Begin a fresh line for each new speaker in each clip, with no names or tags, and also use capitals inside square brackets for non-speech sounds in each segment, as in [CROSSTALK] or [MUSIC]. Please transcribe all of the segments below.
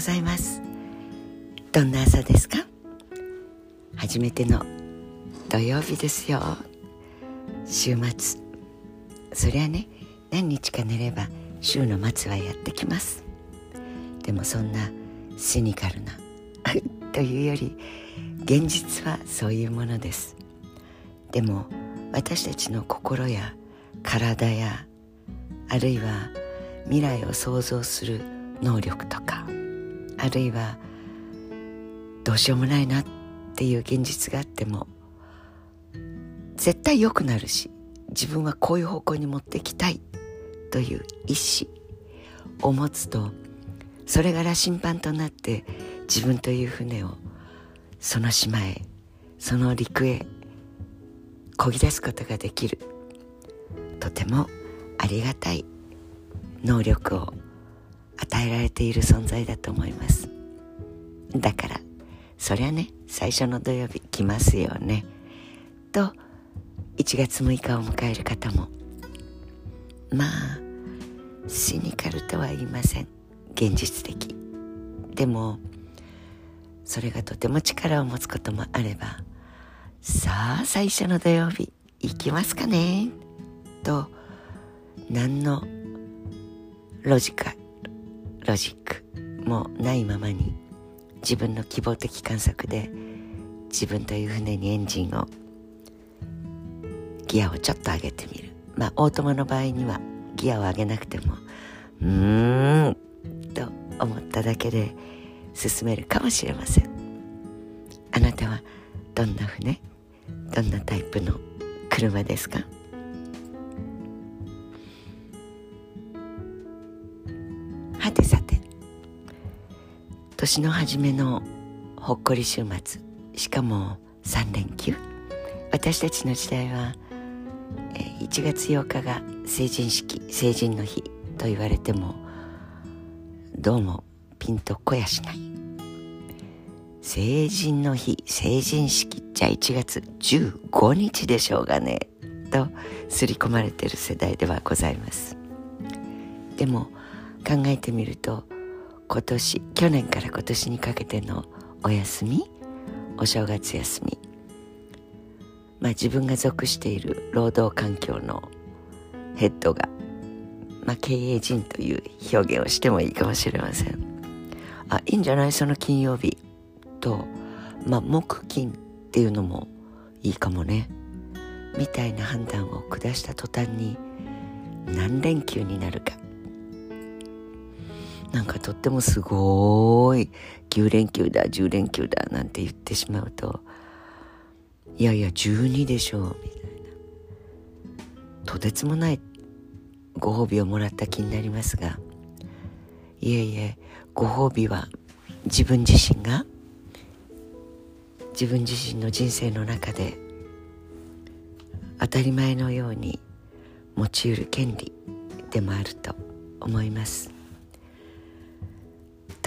ございます。どんな朝ですか？初めての土曜日ですよ。週末。そりゃね何日か寝れば週の末はやってきます。でもそんなシニカルな [LAUGHS] というより現実はそういうものです。でも私たちの心や体やあるいは未来を想像する能力とかあるいはどうしようもないなっていう現実があっても絶対良くなるし自分はこういう方向に持っていきたいという意志を持つとそれが羅針盤となって自分という船をその島へその陸へ漕ぎ出すことができる。とてもありがたい能力を与えられている存在だと思います。だからそりゃね最初の土曜日来ますよね。と1月6日を迎える方もまあシニカルとは言いません。現実的。でもそれがとても力を持つこともあればさあ最初の土曜日行きますかね。と何のロジカロジックもないままに自分の希望的観測で自分という船にエンジンをギアをちょっと上げてみる。まあオートマの場合にはギアを上げなくてもうーんと思っただけで進めるかもしれません。あなたはどんな船どんなタイプの車ですか？はてさ年の初めのほっこり週末。しかも3連休。私たちの時代は1月8日が成人式成人の日と言われてもどうもピンとこやしない。成人の日成人式じゃ1月15日でしょうがねと刷り込まれてる世代ではございます。でも考えてみると今年去年から今年にかけてのお休み？お正月休み。まあ自分が属している労働環境のヘッドが、まあ、経営陣という表現をしてもいいかもしれません。あいいんじゃない？その金曜日と、まあ、木金っていうのもいいかもね。みたいな判断を下した途端に何連休になるか。なんかとってもすごい。9連休だ10連休だなんて言ってしまうと。いやいや12でしょうみたいな。とてつもないご褒美をもらった気になりますが。いえいえご褒美は自分自身が自分自身の人生の中で当たり前のように持ち得る権利でもあると思います。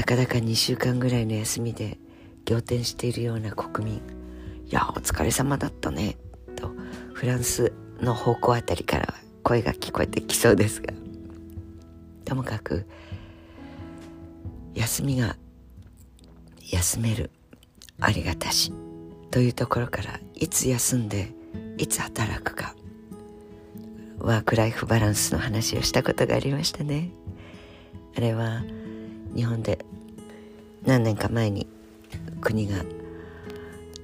たかだか2週間ぐらいの休みで仰天しているような国民「いやお疲れ様だったね」とフランスの方向あたりから声が聞こえてきそうですが。ともかく休みが休めるありがたし。というところからいつ休んでいつ働くか。ワークライフバランスの話をしたことがありましたね。あれは日本で何年か前に国が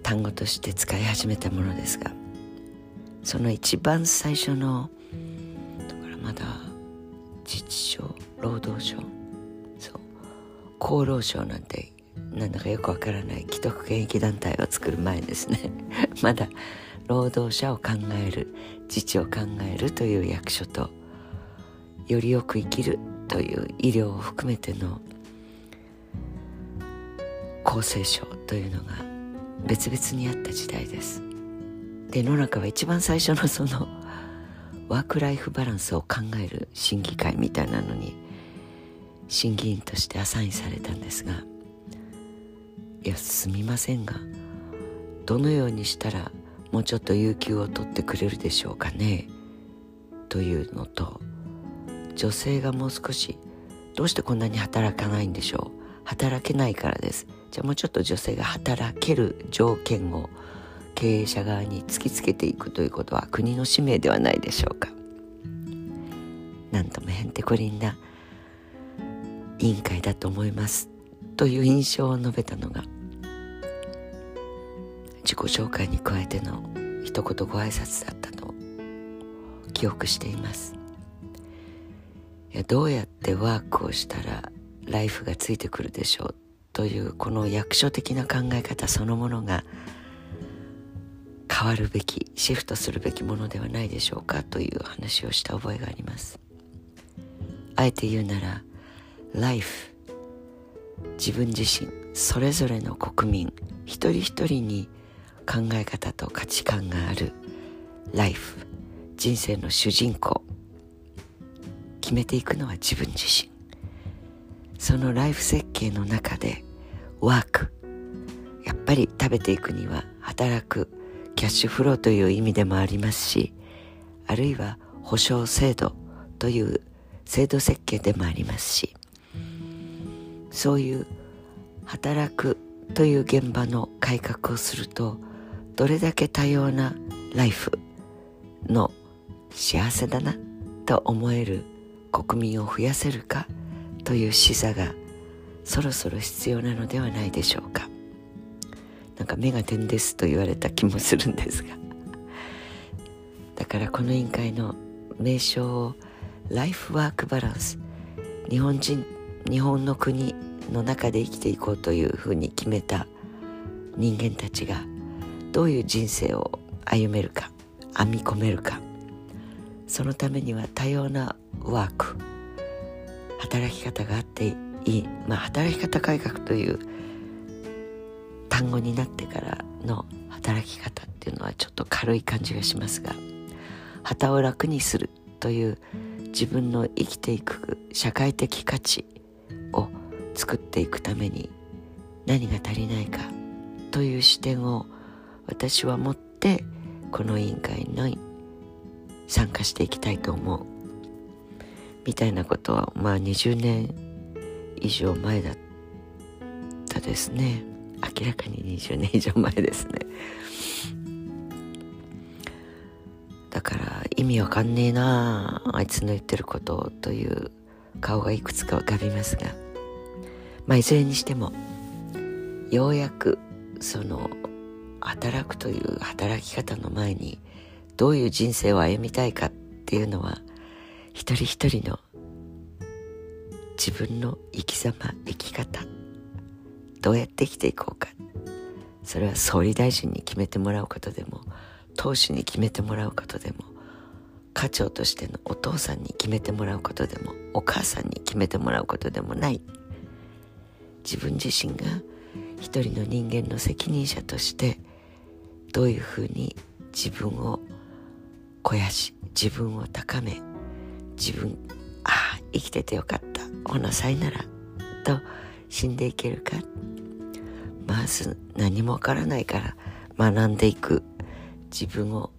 単語として使い始めたものですがその一番最初のだからまだ自治省労働省そう厚労省なんてなんだかよくわからない既得権益団体を作る前ですね。[LAUGHS] まだ労働者を考える自治を考えるという役所とよりよく生きるという医療を含めての厚生省というのが別々にあった時代です。で野中は一番最初のそのワークライフバランスを考える審議会みたいなのに審議員としてアサインされたんですがいやすみませんがどのようにしたらもうちょっと有給を取ってくれるでしょうかねというのと女性がもう少しどうしてこんなに働かないんでしょう？働けないからです。じゃあもうちょっと女性が働ける条件を経営者側に突きつけていくということは国の使命ではないでしょうか。なんともへんてこりんな委員会だと思いますという印象を述べたのが自己紹介に加えての一言ご挨拶だったと記憶しています。いやどうやってワークをしたらライフがついてくるでしょうというこの役所的な考え方そのものが変わるべきシフトするべきものではないでしょうかという話をした覚えがあります。あえて言うならライフ自分自身それぞれの国民一人一人に考え方と価値観がある。ライフ人生の主人公。決めていくのは自分自身。そのライフ設計の中でワーク。やっぱり食べていくには働くキャッシュフローという意味でもありますしあるいは保証制度という制度設計でもありますしそういう働くという現場の改革をするとどれだけ多様なライフの幸せだなと思える国民を増やせるかという視座がそろそろ必要なのではないでしょうか。なんか目が点ですと言われた気もするんですが。だからこの委員会の名称をライフワークバランス日本人日本の国の中で生きていこうというふうに決めた人間たちがどういう人生を歩めるか編み込めるか。そのためには多様なワーク働き方があって、まあ、働き方改革という単語になってからの働き方っていうのはちょっと軽い感じがしますが旗を楽にするという自分の生きていく社会的価値を作っていくために何が足りないかという視点を私は持ってこの委員会に参加していきたいと思うみたいなことはまあ20年以上前だったですね。明らかに20年以上前ですね。だから意味わかんねえなあいつの言ってることという顔がいくつか浮かびますが。まあいずれにしてもようやくその働くという働き方の前にどういう人生を歩みたいかっていうのは一人一人の自分の生き様生き方どうやって生きていこうか。それは総理大臣に決めてもらうことでも党首に決めてもらうことでも課長としてのお父さんに決めてもらうことでもお母さんに決めてもらうことでもない。自分自身が一人の人間の責任者としてどういうふうに自分を肥やし自分を高め自分ああ生きててよかった。ほなさいならと死んでいけるか。まず何もわからないから学んでいく？自分を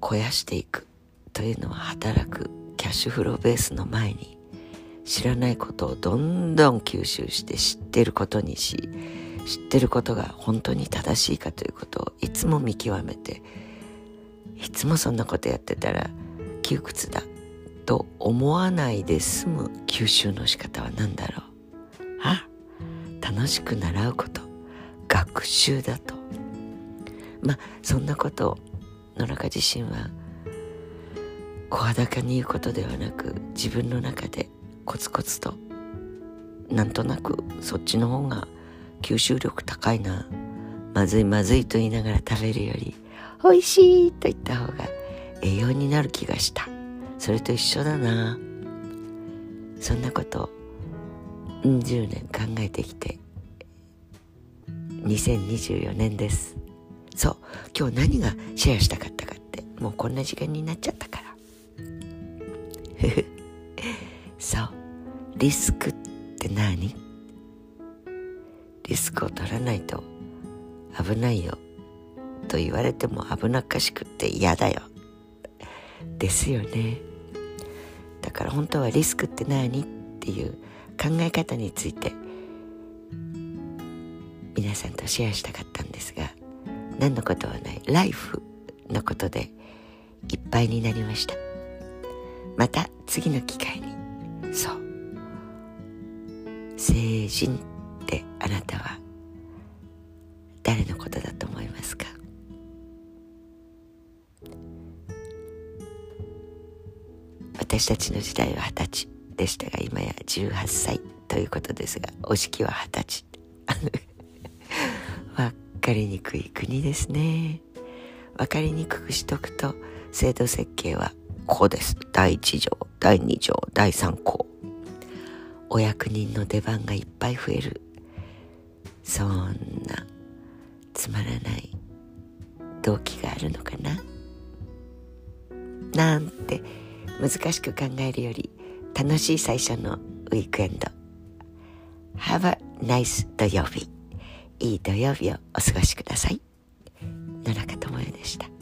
肥やしていくというのは働くキャッシュフローベースの前に知らないことをどんどん吸収して知ってることにし知ってることが本当に正しいかということをいつも見極めて。いつもそんなことやってたら窮屈だ。と思わないで済む吸収の仕方は何だろう？あ楽しく習うこと。学習だと。まあそんなことを野中自身は声高に言うことではなく自分の中でコツコツとなんとなくそっちの方が吸収力高いな。まずいまずいと言いながら食べるより美味しいと言った方が栄養になる気がした。それと一緒だな。そんなこと10年考えてきて2024年です。そう今日何がシェアしたかったかってもうこんな時間になっちゃったから。そう。リスクって何？リスクを取らないと危ないよ。と言われても危なっかしくって嫌だよ。ですよね。だから本当はリスクって何っていう考え方について皆さんとシェアしたかったんですが何のことはない。ライフのことでいっぱいになりました。また次の機会に。そう。成人。たちの時代は二十歳でしたが今や18歳ということですがお式は二十歳。[LAUGHS] 分かりにくい国ですね。分かりにくくしとくと制度設計はこうです。第1条第2条第3項。お役人の出番がいっぱい増える。そんなつまらない動機があるのかな？なんて難しく考えるより楽しい最初のウィークエンド。Have a nice 土曜日。いい土曜日をお過ごしください。野中智代でした。